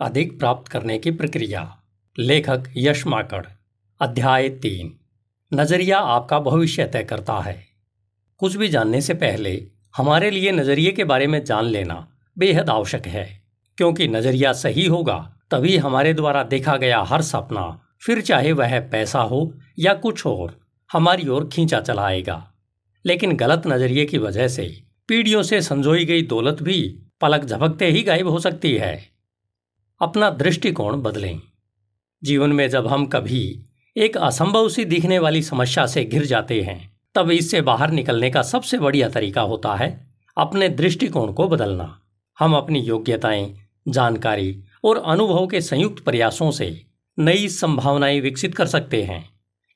अधिक प्राप्त करने की प्रक्रिया। लेखक यश माकड़, अध्याय तीन। नज़रिया आपका भविष्य तय करता है। कुछ भी जानने से पहले हमारे लिए नज़रिए के बारे में जान लेना बेहद आवश्यक है, क्योंकि नज़रिया सही होगा तभी हमारे द्वारा देखा गया हर सपना, फिर चाहे वह पैसा हो या कुछ और, हमारी ओर खींचा चलाएगा लेकिन गलत नज़रिए की वजह से पीढ़ियों से संजोई गई दौलत भी पलक झपकते ही गायब हो सकती है। अपना दृष्टिकोण बदलें। जीवन में जब हम कभी एक असंभव सी दिखने वाली समस्या से घिर जाते हैं, तब इससे बाहर निकलने का सबसे बढ़िया तरीका होता है अपने दृष्टिकोण को बदलना। हम अपनी योग्यताएँ, जानकारी और अनुभव के संयुक्त प्रयासों से नई संभावनाएँ विकसित कर सकते हैं।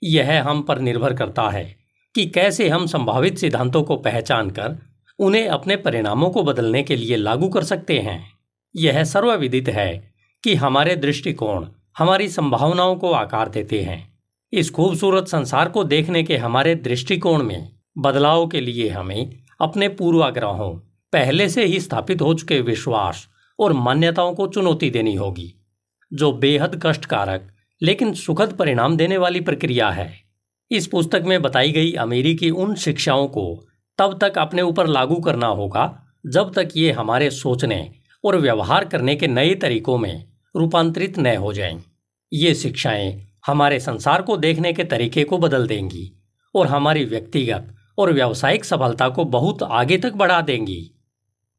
यह हम पर निर्भर करता है कि कैसे हम संभावित सिद्धांतों को पहचान कर उन्हें अपने परिणामों को बदलने के लिए लागू कर सकते हैं। यह सर्वविदित है कि हमारे दृष्टिकोण हमारी संभावनाओं को आकार देते हैं। इस खूबसूरत संसार को देखने के हमारे दृष्टिकोण में बदलाव के लिए हमें अपने पूर्वाग्रहों, पहले से ही स्थापित हो चुके विश्वास और मान्यताओं को चुनौती देनी होगी, जो बेहद कष्टकारक लेकिन सुखद परिणाम देने वाली प्रक्रिया है। इस पुस्तक में बताई गई अमेरिकी उन शिक्षाओं को तब तक अपने ऊपर लागू करना होगा, जब तक ये हमारे सोचने और व्यवहार करने के नए तरीकों में रूपांतरित न हो जाएँ। ये शिक्षाएँ हमारे संसार को देखने के तरीके को बदल देंगी और हमारी व्यक्तिगत और व्यावसायिक सफलता को बहुत आगे तक बढ़ा देंगी।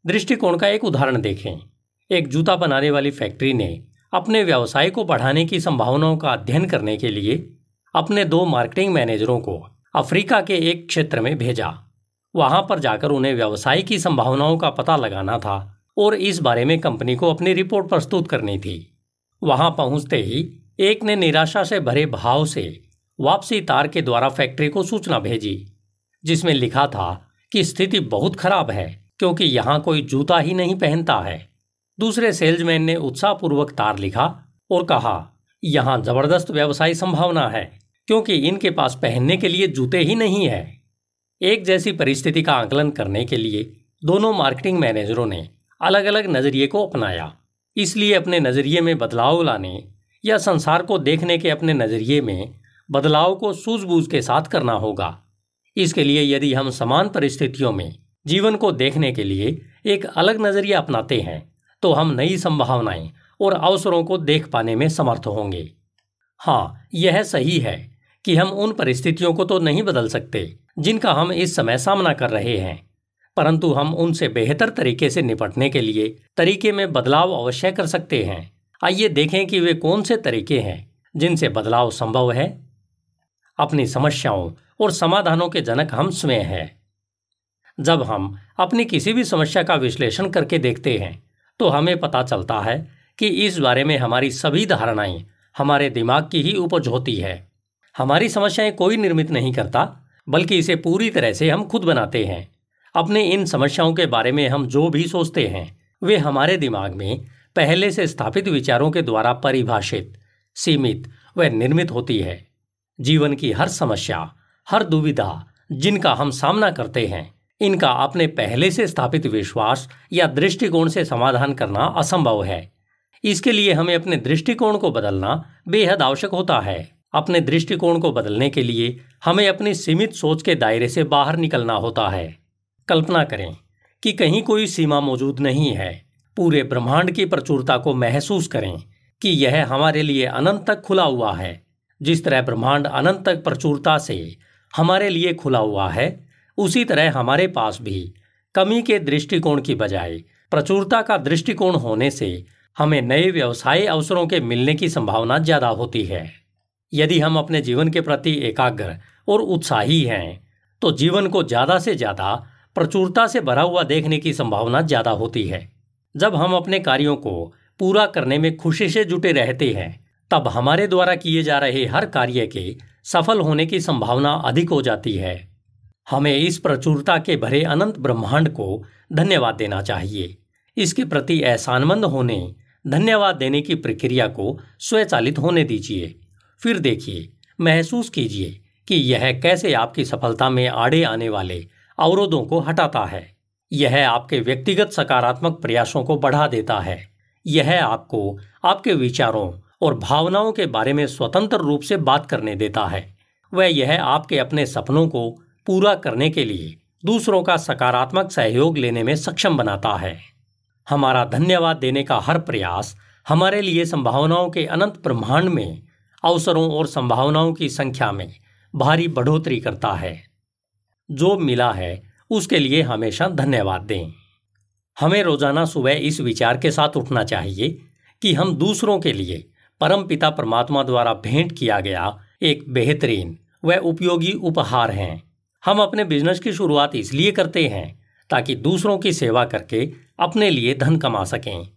दृष्टिकोण का एक उदाहरण देखें। एक जूता बनाने वाली फैक्ट्री ने अपने व्यवसाय को बढ़ाने की संभावनाओं का अध्ययन करने के लिए अपने दो मार्केटिंग मैनेजरों को अफ्रीका के एक क्षेत्र में भेजा। वहाँ पर जाकर उन्हें व्यवसाय की संभावनाओं का पता लगाना था और इस बारे में कंपनी को अपनी रिपोर्ट प्रस्तुत करनी थी। वहाँ पहुँचते ही एक ने निराशा से भरे भाव से वापसी तार के द्वारा फैक्ट्री को सूचना भेजी, जिसमें लिखा था कि स्थिति बहुत खराब है, क्योंकि यहाँ कोई जूता ही नहीं पहनता है। दूसरे सेल्समैन ने उत्साहपूर्वक तार लिखा और कहा, यहाँ ज़बरदस्त व्यवसाय संभावना है, क्योंकि इनके पास पहनने के लिए जूते ही नहीं है। एक जैसी परिस्थिति का आकलन करने के लिए दोनों मार्केटिंग मैनेजरों ने अलग अलग नज़रिए को अपनाया। इसलिए अपने नज़रिए में बदलाव लाने या संसार को देखने के अपने नज़रिए में बदलाव को सूझबूझ के साथ करना होगा। इसके लिए यदि हम समान परिस्थितियों में जीवन को देखने के लिए एक अलग नज़रिया अपनाते हैं तो हम नई संभावनाएँ और अवसरों को देख पाने में समर्थ होंगे। हाँ यह सही है कि हम उन परिस्थितियों को तो नहीं बदल सकते जिनका हम इस समय सामना कर रहे हैं। परंतु हम उनसे बेहतर तरीके से निपटने के लिए तरीके में बदलाव अवश्य कर सकते हैं। आइए देखें कि वे कौन से तरीके हैं जिनसे बदलाव संभव है। अपनी समस्याओं और समाधानों के जनक हम स्वयं हैं। जब हम अपनी किसी भी समस्या का विश्लेषण करके देखते हैं तो हमें पता चलता है कि इस बारे में हमारी सभी धारणाएँ हमारे दिमाग की ही उपज होती है। हमारी समस्याएँ कोई निर्मित नहीं करता, बल्कि इसे पूरी तरह से हम खुद बनाते हैं। अपने इन समस्याओं के बारे में हम जो भी सोचते हैं, वे हमारे दिमाग में पहले से स्थापित विचारों के द्वारा परिभाषित, सीमित व निर्मित होती है। जीवन की हर समस्या, हर दुविधा जिनका हम सामना करते हैं, इनका अपने पहले से स्थापित विश्वास या दृष्टिकोण से समाधान करना असंभव है। इसके लिए हमें अपने दृष्टिकोण को बदलना बेहद आवश्यक होता है। अपने दृष्टिकोण को बदलने के लिए हमें अपनी सीमित सोच के दायरे से बाहर निकलना होता है। कल्पना करें कि कहीं कोई सीमा मौजूद नहीं है। पूरे ब्रह्मांड की प्रचुरता को महसूस करें कि यह हमारे लिए अनंत तक खुला हुआ है। जिस तरह ब्रह्मांड अनंत तक प्रचुरता से हमारे लिए खुला हुआ है, उसी तरह हमारे पास भी। कमी के दृष्टिकोण की बजाय, प्रचुरता का दृष्टिकोण होने से हमें नए व्यवसाय अवसरों के मिलने की संभावना ज़्यादा होती है। यदि हम अपने जीवन के प्रति एकाग्र और उत्साही हैं तो जीवन को ज़्यादा से ज़्यादा प्रचुरता से भरा हुआ देखने की संभावना ज़्यादा होती है। जब हम अपने कार्यों को पूरा करने में खुशी से जुटे रहते हैं, तब हमारे द्वारा किए जा रहे हर कार्य के सफल होने की संभावना अधिक हो जाती है। हमें इस प्रचुरता के भरे अनंत ब्रह्मांड को धन्यवाद देना चाहिए। इसके प्रति एहसानमंद होने, धन्यवाद देने की प्रक्रिया को स्वचालित होने दीजिए। फिर देखिए, महसूस कीजिए कि यह कैसे आपकी सफलता में आड़े आने वाले अवरोधों को हटाता है। यह आपके व्यक्तिगत सकारात्मक प्रयासों को बढ़ा देता है। यह आपको आपके विचारों और भावनाओं के बारे में स्वतंत्र रूप से बात करने देता है। वह यह आपके अपने सपनों को पूरा करने के लिए दूसरों का सकारात्मक सहयोग लेने में सक्षम बनाता है। हमारा धन्यवाद देने का हर प्रयास हमारे लिए संभावनाओं के अनंत ब्रह्मांड में, अवसरों और संभावनाओं की संख्या में भारी बढ़ोतरी करता है। जो मिला है, उसके लिए हमेशा धन्यवाद दें। हमें रोज़ाना सुबह इस विचार के साथ उठना चाहिए कि हम दूसरों के लिए परम पिता परमात्मा द्वारा भेंट किया गया एक बेहतरीन व उपयोगी उपहार हैं। हम अपने बिज़नेस की शुरुआत इसलिए करते हैं ताकि दूसरों की सेवा करके अपने लिए धन कमा सकें।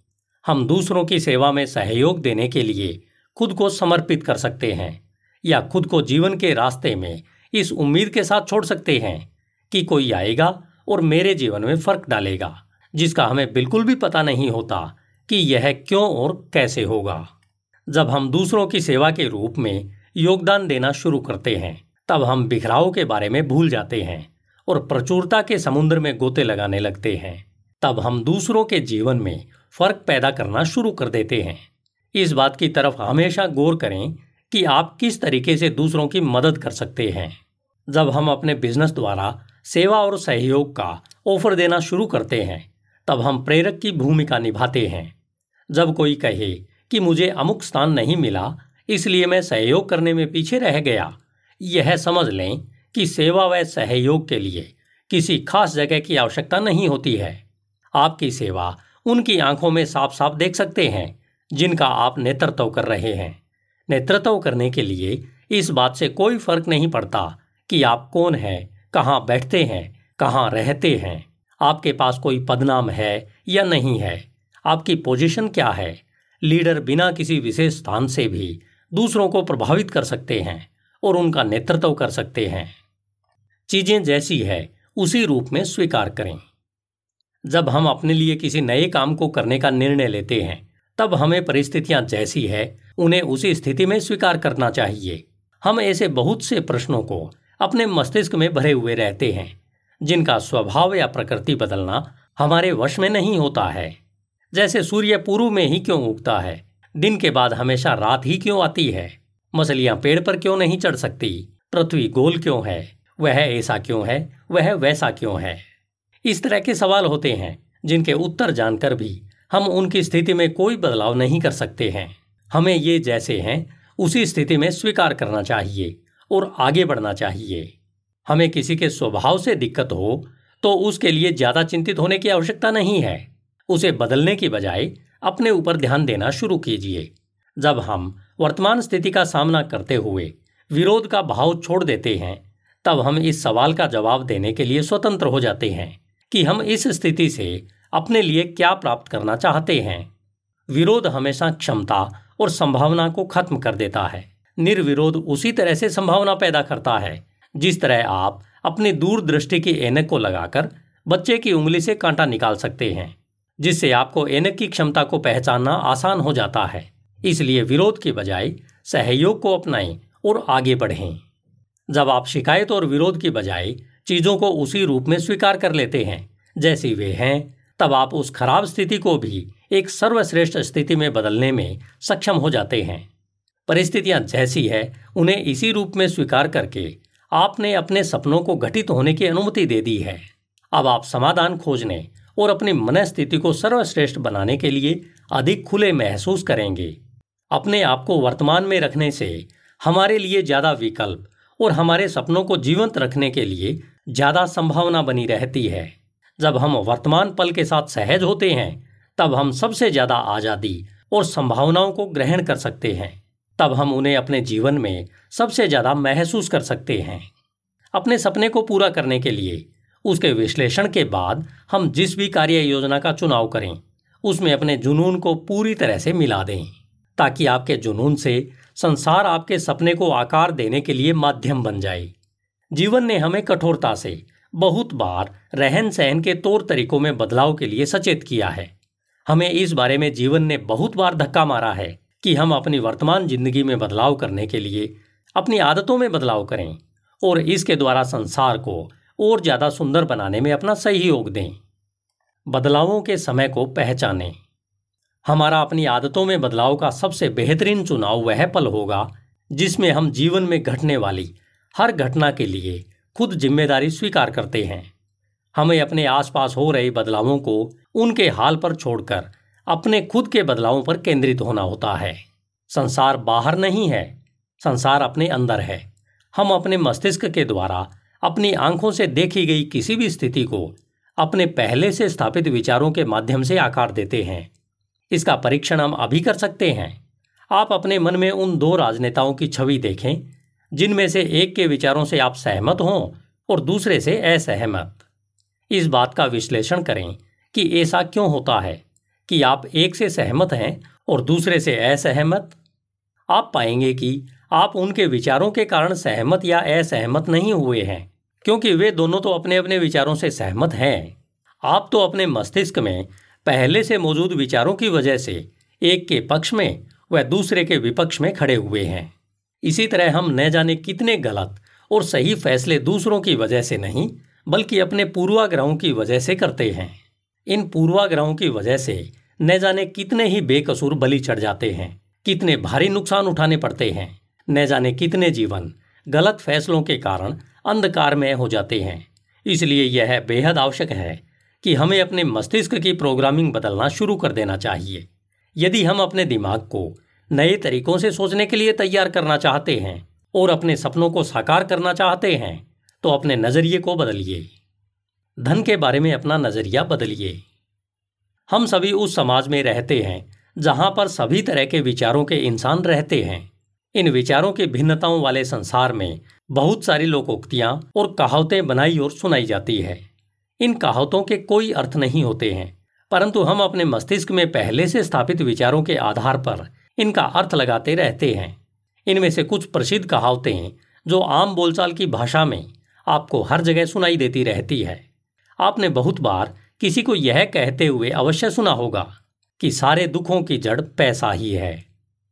हम दूसरों की सेवा में सहयोग देने के लिए खुद को समर्पित कर सकते हैं या खुद को जीवन के रास्ते में इस उम्मीद के साथ छोड़ सकते हैं कि कोई आएगा और मेरे जीवन में फ़र्क डालेगा, जिसका हमें बिल्कुल भी पता नहीं होता कि यह क्यों और कैसे होगा। जब हम दूसरों की सेवा के रूप में योगदान देना शुरू करते हैं, तब हम बिखराव के बारे में भूल जाते हैं और प्रचुरता के समुद्र में गोते लगाने लगते हैं। तब हम दूसरों के जीवन में फ़र्क पैदा करना शुरू कर देते हैं। इस बात की तरफ़ हमेशा गौर करें कि आप किस तरीके से दूसरों की मदद कर सकते हैं। जब हम अपने बिज़नेस द्वारा सेवा और सहयोग का ऑफ़र देना शुरू करते हैं, तब हम प्रेरक की भूमिका निभाते हैं। जब कोई कहे कि मुझे अमुक स्थान नहीं मिला, इसलिए मैं सहयोग करने में पीछे रह गया, यह समझ लें कि सेवा व सहयोग के लिए किसी खास जगह की आवश्यकता नहीं होती है। आपकी सेवा उनकी आँखों में साफ़ साफ़ देख सकते हैं, जिनका आप नेतृत्व कर रहे हैं। नेतृत्व करने के लिए इस बात से कोई फ़र्क नहीं पड़ता कि आप कौन हैं, कहाँ बैठते हैं, कहाँ रहते हैं। आपके पास कोई पदनाम है या नहीं है? आपकी पोजीशन क्या है? लीडर बिना किसी विशेष स्थान से भी दूसरों को प्रभावित कर सकते हैं और उनका नेतृत्व कर सकते हैं। चीज़ें जैसी है, उसी रूप में स्वीकार करें। जब हम अपने लिए किसी नए काम को करने का निर्णय लेते हैं, तब हमें परिस्थितियाँ जैसी है उन्हें उसी स्थिति में स्वीकार करना चाहिए। हम ऐसे बहुत से प्रश्नों को अपने मस्तिष्क में भरे हुए रहते हैं, जिनका स्वभाव या प्रकृति बदलना हमारे वश में नहीं होता है। जैसे सूर्य पूर्व में ही क्यों उगता है, दिन के बाद हमेशा रात ही क्यों आती है? मछलियाँ पेड़ पर क्यों नहीं चढ़ सकती? पृथ्वी गोल क्यों है? वह ऐसा क्यों है? वह वैसा क्यों है? इस तरह के सवाल होते हैं, जिनके उत्तर जानकर भी हम उनकी स्थिति में कोई बदलाव नहीं कर सकते हैं। हमें ये जैसे हैं, उसी स्थिति में स्वीकार करना चाहिए और आगे बढ़ना चाहिए। हमें किसी के स्वभाव से दिक्कत हो तो उसके लिए ज़्यादा चिंतित होने की आवश्यकता नहीं है। उसे बदलने की बजाय अपने ऊपर ध्यान देना शुरू कीजिए। जब हम वर्तमान स्थिति का सामना करते हुए विरोध का भाव छोड़ देते हैं, तब हम इस सवाल का जवाब देने के लिए स्वतंत्र हो जाते हैं कि हम इस स्थिति से अपने लिए क्या प्राप्त करना चाहते हैं। विरोध हमेशा क्षमता और संभावना को खत्म कर देता है। निर्विरोध उसी तरह से संभावना पैदा करता है, जिस तरह आप अपनी दूरदृष्टि की एनक को लगाकर बच्चे की उंगली से कांटा निकाल सकते हैं, जिससे आपको एनक की क्षमता को पहचानना आसान हो जाता है। इसलिए विरोध के बजाय सहयोग को अपनाएँ और आगे बढ़ें। जब आप शिकायत और विरोध की बजाय चीज़ों को उसी रूप में स्वीकार कर लेते हैं, जैसी वे हैं, तब आप उस खराब स्थिति को भी एक सर्वश्रेष्ठ स्थिति में बदलने में सक्षम हो जाते हैं। परिस्थितियाँ जैसी है, उन्हें इसी रूप में स्वीकार करके आपने अपने सपनों को घटित होने की अनुमति दे दी है। अब आप समाधान खोजने और अपनी मन स्थिति को सर्वश्रेष्ठ बनाने के लिए अधिक खुले महसूस करेंगे। अपने आप को वर्तमान में रखने से हमारे लिए ज़्यादा विकल्प और हमारे सपनों को जीवंत रखने के लिए ज़्यादा संभावना बनी रहती है। जब हम वर्तमान पल के साथ सहज होते हैं तब हम सबसे ज़्यादा आज़ादी और संभावनाओं को ग्रहण कर सकते हैं। तब हम उन्हें अपने जीवन में सबसे ज़्यादा महसूस कर सकते हैं। अपने सपने को पूरा करने के लिए, उसके विश्लेषण के बाद हम जिस भी कार्य योजना का चुनाव करें, उसमें अपने जुनून को पूरी तरह से मिला दें, ताकि आपके जुनून से संसार आपके सपने को आकार देने के लिए माध्यम बन जाए। जीवन ने हमें कठोरता से बहुत बार रहन सहन के तौर तरीकों में बदलाव के लिए सचेत किया है। हमें इस बारे में जीवन ने बहुत बार धक्का मारा है कि हम अपनी वर्तमान ज़िंदगी में बदलाव करने के लिए अपनी आदतों में बदलाव करें और इसके द्वारा संसार को और ज़्यादा सुंदर बनाने में अपना सहयोग दें। बदलावों के समय को पहचानें। हमारा अपनी आदतों में बदलाव का सबसे बेहतरीन चुनाव वह पल होगा जिसमें हम जीवन में घटने वाली हर घटना के लिए खुद ज़िम्मेदारी स्वीकार करते हैं। हमें अपने आसपास हो रहे बदलावों को उनके हाल पर छोड़कर अपने खुद के बदलावों पर केंद्रित होना होता है। संसार बाहर नहीं है, संसार अपने अंदर है। हम अपने मस्तिष्क के द्वारा अपनी आँखों से देखी गई किसी भी स्थिति को अपने पहले से स्थापित विचारों के माध्यम से आकार देते हैं। इसका परीक्षण हम अभी कर सकते हैं। आप अपने मन में उन दो राजनेताओं की छवि देखें, जिनमें से एक के विचारों से आप सहमत हों और दूसरे से असहमत। इस बात का विश्लेषण करें कि ऐसा क्यों होता है कि आप एक से सहमत हैं और दूसरे से असहमत। आप पाएँगे कि आप उनके विचारों के कारण सहमत या असहमत नहीं हुए हैं, क्योंकि वे दोनों तो अपने अपने विचारों से सहमत हैं। आप तो अपने मस्तिष्क में पहले से मौजूद विचारों की वजह से एक के पक्ष में व दूसरे के विपक्ष में खड़े हुए हैं। इसी तरह हम न जाने कितने गलत और सही फैसले दूसरों की वजह से नहीं बल्कि अपने पूर्वाग्रहों की वजह से करते हैं। इन पूर्वाग्रहों की वजह से न जाने कितने ही बेकसूर बलि चढ़ जाते हैं, कितने भारी नुकसान उठाने पड़ते हैं, न जाने कितने जीवन गलत फैसलों के कारण अंधकार में हो जाते हैं। इसलिए यह बेहद आवश्यक है कि हमें अपने मस्तिष्क की प्रोग्रामिंग बदलना शुरू कर देना चाहिए। यदि हम अपने दिमाग को नए तरीकों से सोचने के लिए तैयार करना चाहते हैं और अपने सपनों को साकार करना चाहते हैं तो अपने नज़रिए को बदलिए। धन के बारे में अपना नज़रिया बदलिए। हम सभी उस समाज में रहते हैं, जहाँ पर सभी तरह के विचारों के इंसान रहते हैं। इन विचारों की भिन्नताओं वाले संसार में बहुत सारी लोकोक्तियाँ और कहावतें बनाई और सुनाई जाती है। इन कहावतों के कोई अर्थ नहीं होते हैं, परंतु हम अपने मस्तिष्क में पहले से स्थापित विचारों के आधार पर इनका अर्थ लगाते रहते हैं। इनमें से कुछ प्रसिद्ध कहावतें जो आम बोलचाल की भाषा में आपको हर जगह सुनाई देती रहती है। आपने बहुत बार किसी को यह कहते हुए अवश्य सुना होगा कि सारे दुखों की जड़ पैसा ही है।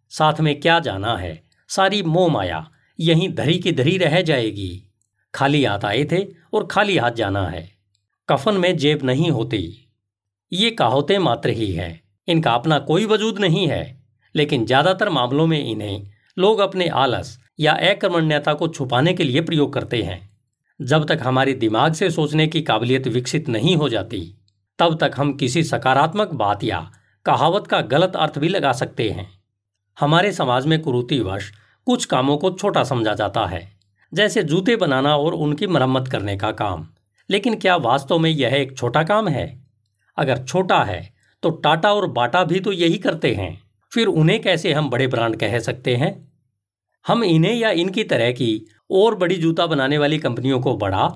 साथ में क्या जाना है? सारी मोह माया यहीं धरी की धरी रह जाएगी। खाली हाथ आए थे और खाली हाथ जाना है। कफन में जेब नहीं होती। ये कहावतें मात्र ही है। इनका अपना कोई वजूद नहीं है। लेकिन ज़्यादातर मामलों में इन्हें लोग अपने आलस या अकर्मण्यता को छुपाने के लिए प्रयोग करते हैं। जब तक हमारी दिमाग से सोचने की काबिलियत विकसित नहीं हो जाती, तब तक हम किसी सकारात्मक बात या कहावत का गलत अर्थ भी लगा सकते हैं। हमारे समाज में कुरूतिवश कुछ कामों को छोटा समझा जाता है, जैसे जूते बनाना और उनकी मरम्मत करने का काम। लेकिन क्या वास्तव में यह एक छोटा काम है? अगर छोटा है तो टाटा और बाटा भी तो यही करते हैं। फिर उन्हें कैसे हम बड़े ब्रांड कह सकते हैं? हम इन्हें या इनकी तरह की और बड़ी जूता बनाने वाली कंपनियों को बढ़ा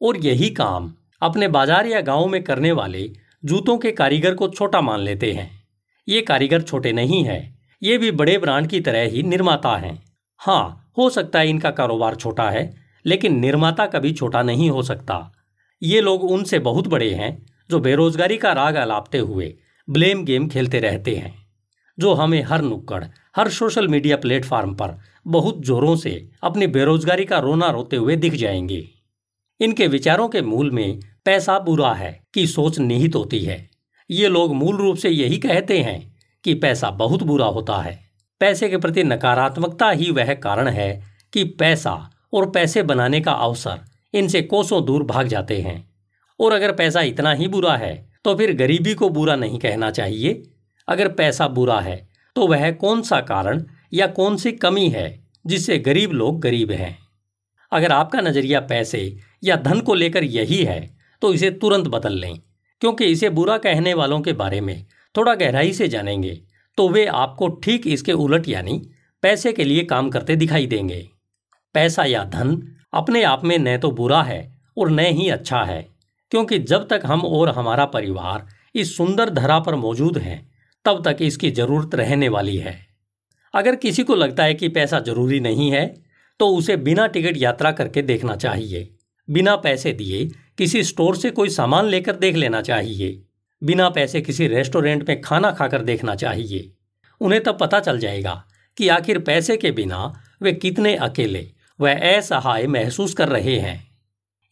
और यही काम अपने बाज़ार या गाँव में करने वाले जूतों के कारीगर को छोटा मान लेते हैं। ये कारीगर छोटे नहीं हैं। ये भी बड़े ब्रांड की तरह ही निर्माता हैं। हाँ हो सकता है इनका कारोबार छोटा है, लेकिन निर्माता कभी छोटा नहीं हो सकता। ये लोग उनसे बहुत बड़े हैं, जो बेरोजगारी का राग अलापते हुए ब्लेम गेम खेलते रहते हैं, जो हमें हर नुक्कड़, हर सोशल मीडिया प्लेटफॉर्म पर बहुत जोरों से अपनी बेरोजगारी का रोना रोते हुए दिख जाएँगे। इनके विचारों के मूल में पैसा बुरा है कि सोच निहित होती है। ये लोग मूल रूप से यही कहते हैं कि पैसा बहुत बुरा होता है। पैसे के प्रति नकारात्मकता ही वह कारण है कि पैसा और पैसे बनाने का अवसर इनसे कोसों दूर भाग जाते हैं। और अगर पैसा इतना ही बुरा है तो फिर गरीबी को बुरा नहीं कहना चाहिए। अगर पैसा बुरा है तो वह कौन सा कारण या कौन सी कमी है जिससे गरीब लोग गरीब हैं? अगर आपका नज़रिया पैसे या धन को लेकर यही है तो इसे तुरंत बदल लें, क्योंकि इसे बुरा कहने वालों के बारे में थोड़ा गहराई से जानेंगे तो वे आपको ठीक इसके उलट यानी पैसे के लिए काम करते दिखाई देंगे। पैसा या धन अपने आप में न तो बुरा है और न ही अच्छा है, क्योंकि जब तक हम और हमारा परिवार इस सुंदर धरा पर मौजूद हैं, तब तक इसकी ज़रूरत रहने वाली है। अगर किसी को लगता है कि पैसा ज़रूरी नहीं है तो उसे बिना टिकट यात्रा करके देखना चाहिए। बिना पैसे दिए किसी स्टोर से कोई सामान लेकर देख लेना चाहिए। बिना पैसे किसी रेस्टोरेंट में खाना खाकर देखना चाहिए। उन्हें तब पता चल जाएगा कि आखिर पैसे के बिना वे कितने अकेले व असहाय महसूस कर रहे हैं।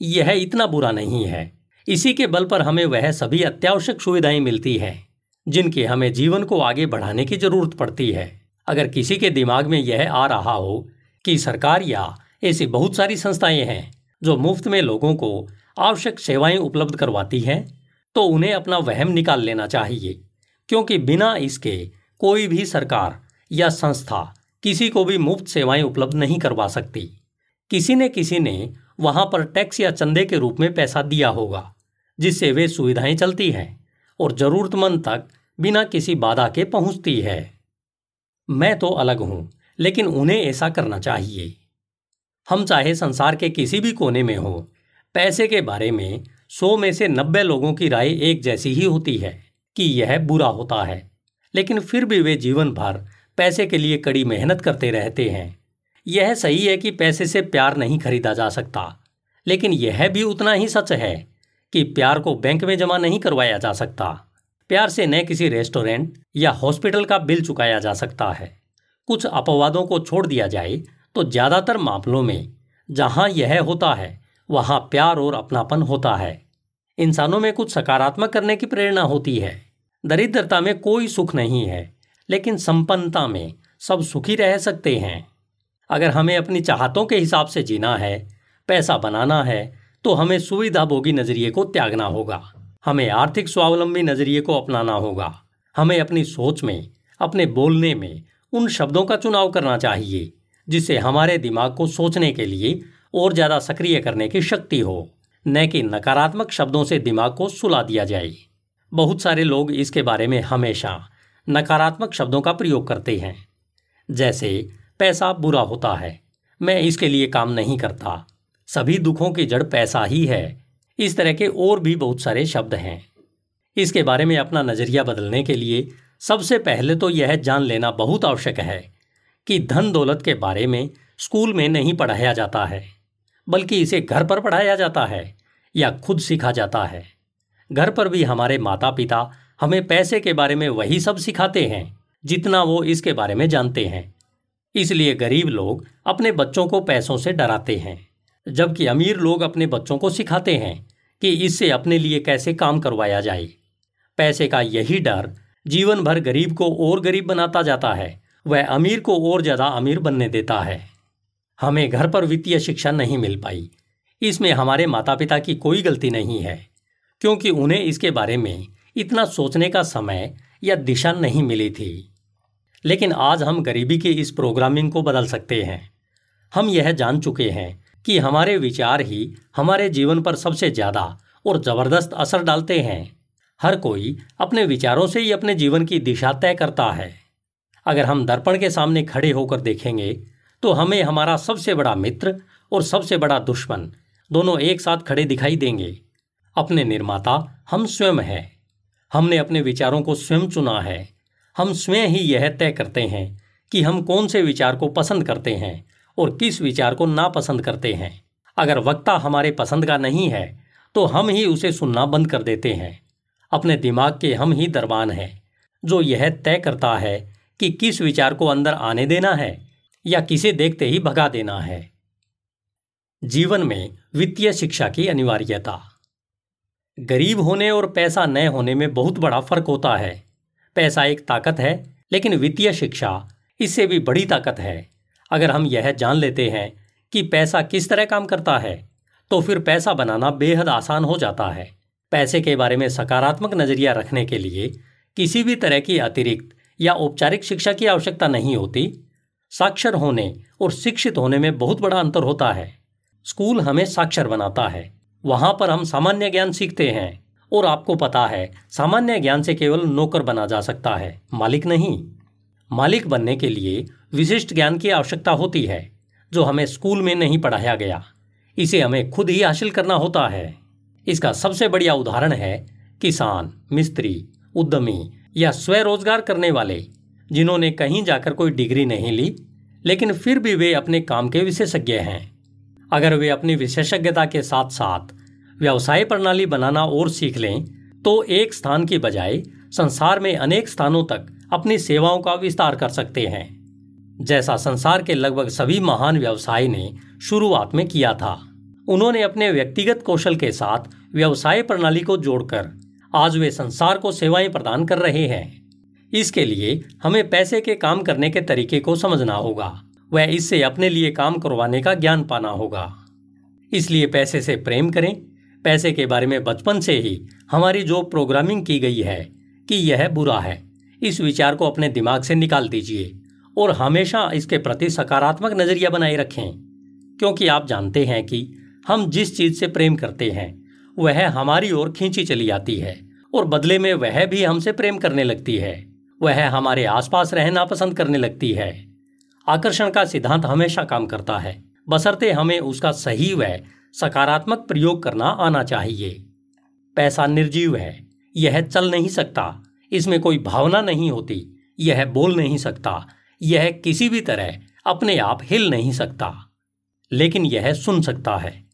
यह इतना बुरा नहीं है। इसी के बल पर हमें वह सभी अत्यावश्यक सुविधाएँ मिलती हैं, जिनकी हमें जीवन को आगे बढ़ाने की ज़रूरत पड़ती है। अगर किसी के दिमाग में यह आ रहा हो कि सरकार या ऐसी बहुत सारी संस्थाएँ हैं जो मुफ़्त में लोगों को आवश्यक सेवाएँ उपलब्ध करवाती हैं तो उन्हें अपना वहम निकाल लेना चाहिए। क्योंकि बिना इसके कोई भी सरकार या संस्था किसी को भी मुफ़्त सेवाएँ उपलब्ध नहीं करवा सकती। किसी ने किसी ने वहाँ पर टैक्स या चंदे के रूप में पैसा दिया होगा, जिससे वे सुविधाएँ चलती हैं और जरूरतमंद तक बिना किसी बाधा के पहुँचती है। मैं तो अलग हूँ, लेकिन उन्हें ऐसा करना चाहिए। हम चाहे संसार के किसी भी कोने में हो, पैसे के बारे में सौ में से नब्बे लोगों की राय एक जैसी ही होती है कि यह बुरा होता है। लेकिन फिर भी वे जीवन भर पैसे के लिए कड़ी मेहनत करते रहते हैं। यह सही है कि पैसे से प्यार नहीं खरीदा जा सकता, लेकिन यह भी उतना ही सच है कि प्यार को बैंक में जमा नहीं करवाया जा सकता। प्यार से न किसी रेस्टोरेंट या हॉस्पिटल का बिल चुकाया जा सकता है। कुछ अपवादों को छोड़ दिया जाए तो ज़्यादातर मामलों में जहाँ यह होता है, वहाँ प्यार और अपनापन होता है। इंसानों में कुछ सकारात्मक करने की प्रेरणा होती है। दरिद्रता में कोई सुख नहीं है, लेकिन संपन्नता में सब सुखी रह सकते हैं। अगर हमें अपनी चाहतों के हिसाब से जीना है, पैसा बनाना है तो हमें सुविधा भोगी नज़रिए को त्यागना होगा। हमें आर्थिक स्वावलंबी नज़रिए को अपनाना होगा। हमें अपनी सोच में, अपने बोलने में, उन शब्दों का चुनाव करना चाहिए, जिससे हमारे दिमाग को सोचने के लिए और ज़्यादा सक्रिय करने की शक्ति हो। न कि नकारात्मक शब्दों से दिमाग को सुला दिया जाए। बहुत सारे लोग इसके बारे में हमेशा नकारात्मक शब्दों का प्रयोग करते हैं। जैसे, पैसा बुरा होता है। मैं इसके लिए काम नहीं करता। सभी दुखों की जड़ पैसा ही है। इस तरह के और भी बहुत सारे शब्द हैं। इसके बारे में अपना नज़रिया बदलने के लिए सबसे पहले तो यह जान लेना बहुत आवश्यक है कि धन दौलत के बारे में स्कूल में नहीं पढ़ाया जाता है, बल्कि इसे घर पर पढ़ाया जाता है या खुद सीखा जाता है। घर पर भी हमारे माता पिता हमें पैसे के बारे में वही सब सिखाते हैं, जितना वो इसके बारे में जानते हैं। इसलिए गरीब लोग अपने बच्चों को पैसों से डराते हैं। जबकि अमीर लोग अपने बच्चों को सिखाते हैं कि इससे अपने लिए कैसे काम करवाया जाए। पैसे का यही डर जीवन भर गरीब को और गरीब बनाता जाता है। वह अमीर को और ज़्यादा अमीर बनने देता है। हमें घर पर वित्तीय शिक्षा नहीं मिल पाई। इसमें हमारे माता पिता की कोई गलती नहीं है, क्योंकि उन्हें इसके बारे में इतना सोचने का समय या दिशा नहीं मिली थी। लेकिन आज हम गरीबी के इस प्रोग्रामिंग को बदल सकते हैं। हम यह जान चुके हैं कि हमारे विचार ही हमारे जीवन पर सबसे ज़्यादा और ज़बरदस्त असर डालते हैं। हर कोई अपने विचारों से ही अपने जीवन की दिशा तय करता है। अगर हम दर्पण के सामने खड़े होकर देखेंगे तो हमें हमारा सबसे बड़ा मित्र और सबसे बड़ा दुश्मन दोनों एक साथ खड़े दिखाई देंगे। अपने निर्माता हम स्वयं हैं। हमने अपने विचारों को स्वयं चुना है। हम स्वयं ही यह तय करते हैं कि हम कौन से विचार को पसंद करते हैं और किस विचार को नापसंद करते हैं। अगर वक्ता हमारे पसंद का नहीं है तो हम ही उसे सुनना बंद कर देते हैं। अपने दिमाग के हम ही दरबान हैं, जो यह तय करता है कि किस विचार को अंदर आने देना है या किसे देखते ही भगा देना है। जीवन में वित्तीय शिक्षा की अनिवार्यता। गरीब होने और पैसा न होने में बहुत बड़ा फ़र्क होता है। पैसा एक ताकत है, लेकिन वित्तीय शिक्षा इससे भी बड़ी ताकत है। अगर हम यह जान लेते हैं कि पैसा किस तरह काम करता है तो फिर पैसा बनाना बेहद आसान हो जाता है। पैसे के बारे में सकारात्मक नज़रिया रखने के लिए किसी भी तरह की अतिरिक्त या औपचारिक शिक्षा की आवश्यकता नहीं होती। साक्षर होने और शिक्षित होने में बहुत बड़ा अंतर होता है। स्कूल हमें साक्षर बनाता है। वहाँ पर हम सामान्य ज्ञान सीखते हैं और आपको पता है, सामान्य ज्ञान से केवल नौकर बना जा सकता है, मालिक नहीं। मालिक बनने के लिए विशिष्ट ज्ञान की आवश्यकता होती है, जो हमें स्कूल में नहीं पढ़ाया गया। इसे हमें खुद ही हासिल करना होता है। इसका सबसे बढ़िया उदाहरण है किसान, मिस्त्री, उद्यमी या स्वरोजगार करने वाले, जिन्होंने कहीं जाकर कोई डिग्री नहीं ली, लेकिन फिर भी वे अपने काम के विशेषज्ञ हैं। अगर वे अपनी विशेषज्ञता के साथ साथ व्यवसाय प्रणाली बनाना और सीख लें तो एक स्थान की बजाय संसार में अनेक स्थानों तक अपनी सेवाओं का विस्तार कर सकते हैं। जैसा संसार के लगभग सभी महान व्यवसाय ने शुरुआत में किया था, उन्होंने अपने व्यक्तिगत कौशल के साथ व्यवसाय प्रणाली को जोड़कर आज वे संसार को सेवाएँ प्रदान कर रहे हैं। इसके लिए हमें पैसे के काम करने के तरीके को समझना होगा वह इससे अपने लिए काम करवाने का ज्ञान पाना होगा। इसलिए पैसे से प्रेम करें। पैसे के बारे में बचपन से ही हमारी जो प्रोग्रामिंग की गई है कि यह बुरा है। इस विचार को अपने दिमाग से निकाल दीजिए और हमेशा इसके प्रति सकारात्मक नज़रिया बनाए रखें। क्योंकि आप जानते हैं कि हम जिस चीज़ से प्रेम करते हैं, वह हमारी ओर खींची चली आती है और बदले में वह भी हमसे प्रेम करने लगती है। वह हमारे आसपास रहना पसंद करने लगती है। आकर्षण का सिद्धांत हमेशा काम करता है। बसरते हमें उसका सही व सकारात्मक प्रयोग करना आना चाहिए। पैसा निर्जीव है। यह चल नहीं सकता। इसमें कोई भावना नहीं होती। यह बोल नहीं सकता। यह किसी भी तरह अपने आप हिल नहीं सकता। लेकिन यह सुन सकता है।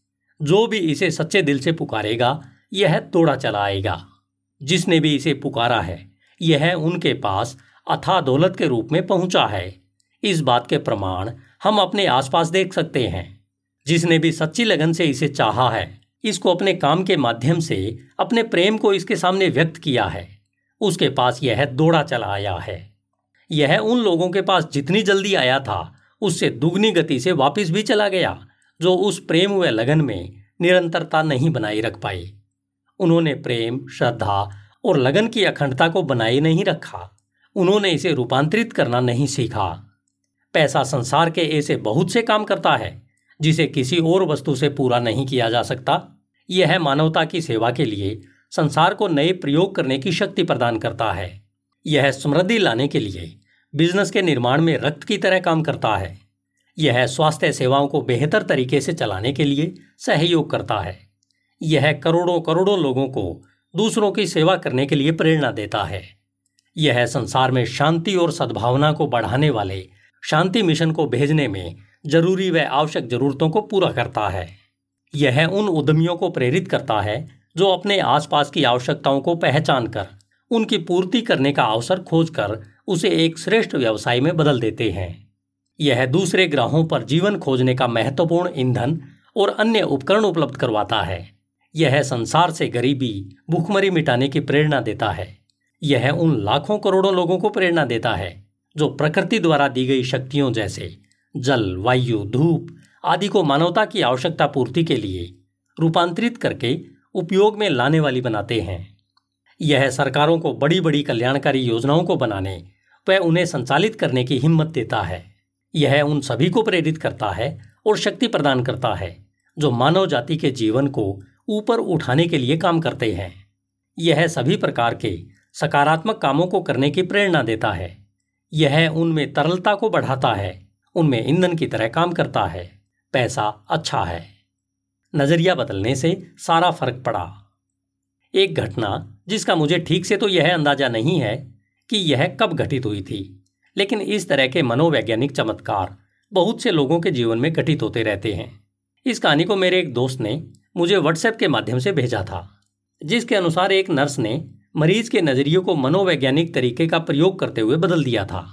जो भी इसे सच्चे दिल से पुकारेगा, यह तोड़ा चला आएगा। जिसने भी इसे पुकारा है, यह उनके पास अथा दौलत के रूप में पहुँचा है। इस बात के प्रमाण हम अपने आसपास देख सकते हैं। जिसने भी सच्ची लगन से इसे चाहा है, इसको अपने काम के माध्यम से, अपने प्रेम को इसके सामने व्यक्त किया है। उसके पास यह दौड़ा चला आया है। यह उन लोगों के पास जितनी जल्दी आया था, उससे दुगनी गति से वापस भी चला गया, जो उस प्रेम व लगन में निरंतरता नहीं बनाई रख पाए। उन्होंने प्रेम, श्रद्धा और लगन की अखंडता को बनाए नहीं रखा। उन्होंने इसे रूपांतरित करना नहीं सीखा। पैसा संसार के ऐसे बहुत से काम करता है, जिसे किसी और वस्तु से पूरा नहीं किया जा सकता। यह मानवता की सेवा के लिए संसार को नए प्रयोग करने की शक्ति प्रदान करता है। यह समृद्धि लाने के लिए बिज़नेस के निर्माण में रक्त की तरह काम करता है। यह स्वास्थ्य सेवाओं को बेहतर तरीके से चलाने के लिए सहयोग करता है। यह करोड़ों करोड़ों लोगों को दूसरों की सेवा करने के लिए प्रेरणा देता है। यह संसार में शांति और सद्भावना को बढ़ाने वाले शांति मिशन को भेजने में ज़रूरी व आवश्यक जरूरतों को पूरा करता है। यह उन उद्यमियों को प्रेरित करता है जो अपने आसपास की आवश्यकताओं को पहचान कर उनकी पूर्ति करने का अवसर खोजकर उसे एक श्रेष्ठ व्यवसाय में बदल देते हैं। यह दूसरे ग्रहों पर जीवन खोजने का महत्वपूर्ण ईंधन और अन्य उपकरण उपलब्ध करवाता है। यह संसार से गरीबी, भूखमरी मिटाने की प्रेरणा देता है। यह उन लाखों करोड़ों लोगों को प्रेरणा देता है, जो प्रकृति द्वारा दी गई शक्तियों जैसे जल, वायु, धूप आदि को मानवता की आवश्यकता पूर्ति के लिए रूपांतरित करके उपयोग में लाने वाली बनाते हैं। यह सरकारों को बड़ी बड़ी कल्याणकारी योजनाओं को बनाने व उन्हें संचालित करने की हिम्मत देता है। यह उन सभी को प्रेरित करता है और शक्ति प्रदान करता है, जो मानव जाति के जीवन को ऊपर उठाने के लिए काम करते हैं। यह सभी प्रकार के सकारात्मक कामों को करने की प्रेरणा देता है। यह उनमें तरलता को बढ़ाता है, उनमें ईंधन की तरह काम करता है। पैसा अच्छा है। नज़रिया बदलने से सारा फ़र्क पड़ा। एक घटना जिसका मुझे ठीक से तो यह अंदाज़ा नहीं है कि यह कब घटित हुई थी, लेकिन इस तरह के मनोवैज्ञानिक चमत्कार बहुत से लोगों के जीवन में घटित होते रहते हैं। इस कहानी को मेरे एक दोस्त ने मुझे व्हाट्सएप के माध्यम से भेजा था, जिसके अनुसार एक नर्स ने मरीज़ के नज़रिए को मनोवैज्ञानिक तरीके का प्रयोग करते हुए बदल दिया था।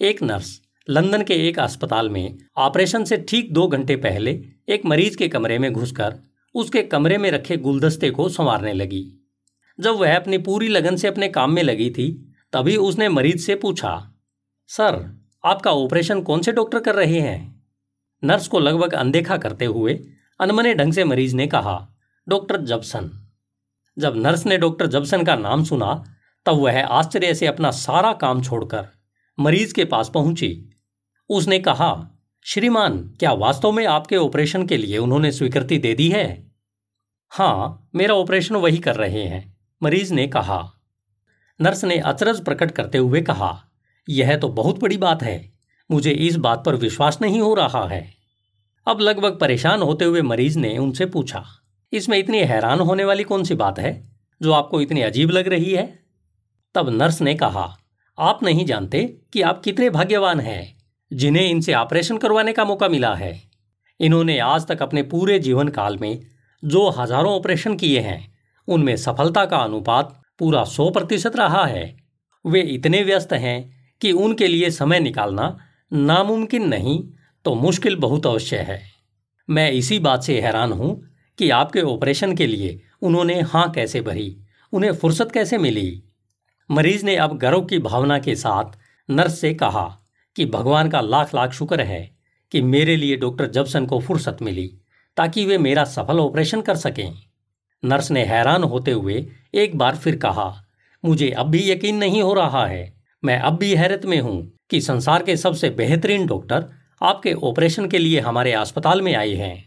एक नर्स लंदन के एक अस्पताल में ऑपरेशन से ठीक दो घंटे पहले एक मरीज़ के कमरे में घुसकर उसके कमरे में रखे गुलदस्ते को संवारने लगी। जब वह अपनी पूरी लगन से अपने काम में लगी थी, तभी उसने मरीज़ से पूछा, सर, आपका ऑपरेशन कौन से डॉक्टर कर रहे हैं? नर्स को लगभग अनदेखा करते हुए अनमने ढंग से मरीज़ ने कहा, डॉक्टर जबसन। जब नर्स ने डॉक्टर जबसन का नाम सुना, तब वह आश्चर्य से अपना सारा काम छोड़कर मरीज़ के पास पहुँची। उसने कहा श्रीमान, क्या वास्तव में आपके ऑपरेशन के लिए उन्होंने स्वीकृति दे दी है? हाँ मेरा ऑपरेशन वही कर रहे हैं, मरीज़ ने कहा। नर्स ने अचरज प्रकट करते हुए कहा, यह तो बहुत बड़ी बात है, मुझे इस बात पर विश्वास नहीं हो रहा है। अब लगभग परेशान होते हुए मरीज़ ने उनसे पूछा, इसमें इतनी हैरान होने वाली कौन सी बात है, जो आपको इतनी अजीब लग रही है? तब नर्स ने कहा, आप नहीं जानते कि आप कितने भाग्यवान हैं। जिन्हें इनसे ऑपरेशन करवाने का मौका मिला है। इन्होंने आज तक अपने पूरे जीवन काल में जो हज़ारों ऑपरेशन किए हैं, उनमें सफलता का अनुपात पूरा सौ प्रतिशत रहा है। वे इतने व्यस्त हैं कि उनके लिए समय निकालना नामुमकिन नहीं तो मुश्किल बहुत अवश्य है। मैं इसी बात से हैरान हूँ कि आपके ऑपरेशन के लिए उन्होंने हाँ कैसे भरी, उन्हें फुर्सत कैसे मिली? मरीज़ ने अब गर्व की भावना के साथ नर्स से कहा कि भगवान का लाख लाख शुक्र है कि मेरे लिए डॉक्टर जबसन को फुर्सत मिली, ताकि वे मेरा सफल ऑपरेशन कर सकें। नर्स ने हैरान होते हुए एक बार फिर कहा, मुझे अब भी यकीन नहीं हो रहा है। मैं अब भी हैरत में हूँ कि संसार के सबसे बेहतरीन डॉक्टर आपके ऑपरेशन के लिए हमारे अस्पताल में आए हैं।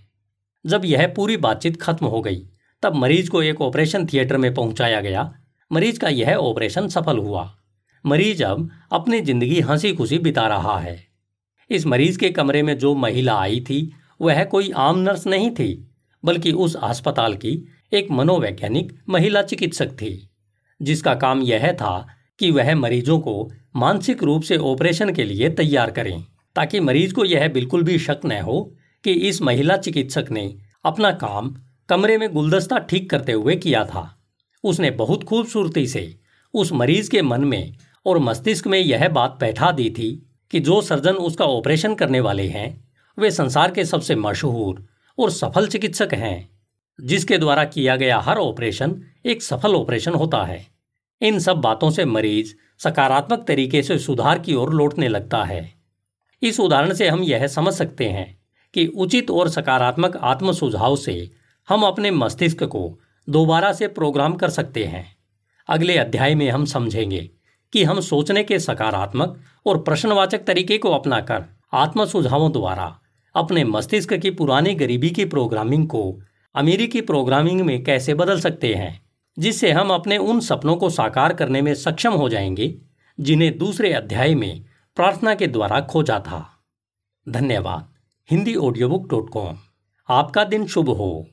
जब यह पूरी बातचीत खत्म हो गई, तब मरीज़ को एक ऑपरेशन थिएटर में पहुँचाया गया। मरीज़ का यह ऑपरेशन सफल हुआ। मरीज़ अब अपनी ज़िंदगी हँसी खुशी बिता रहा है। इस मरीज़ के कमरे में जो महिला आई थी, वह कोई आम नर्स नहीं थी, बल्कि उस अस्पताल की एक मनोवैज्ञानिक महिला चिकित्सक थी, जिसका काम यह था कि वह मरीजों को मानसिक रूप से ऑपरेशन के लिए तैयार करें, ताकि मरीज़ को यह बिल्कुल भी शक न हो कि इस महिला चिकित्सक ने अपना काम कमरे में गुलदस्ता ठीक करते हुए किया था। उसने बहुत खूबसूरती से उस मरीज़ के मन में और मस्तिष्क में यह बात बैठा दी थी कि जो सर्जन उसका ऑपरेशन करने वाले हैं, वे संसार के सबसे मशहूर और सफल चिकित्सक हैं, जिसके द्वारा किया गया हर ऑपरेशन एक सफल ऑपरेशन होता है। इन सब बातों से मरीज़ सकारात्मक तरीके से सुधार की ओर लौटने लगता है। इस उदाहरण से हम यह समझ सकते हैं कि उचित और सकारात्मक आत्म सुझाव से हम अपने मस्तिष्क को दोबारा से प्रोग्राम कर सकते हैं। अगले अध्याय में हम समझेंगे कि हम सोचने के सकारात्मक और प्रश्नवाचक तरीके को अपनाकर आत्म सुझावों द्वारा अपने मस्तिष्क की पुरानी गरीबी की प्रोग्रामिंग को अमेरिकी प्रोग्रामिंग में कैसे बदल सकते हैं, जिससे हम अपने उन सपनों को साकार करने में सक्षम हो जाएँगे, जिन्हें दूसरे अध्याय में प्रार्थना के द्वारा खोजा था। धन्यवाद। Hindi audio book dot com आपका दिन शुभ हो।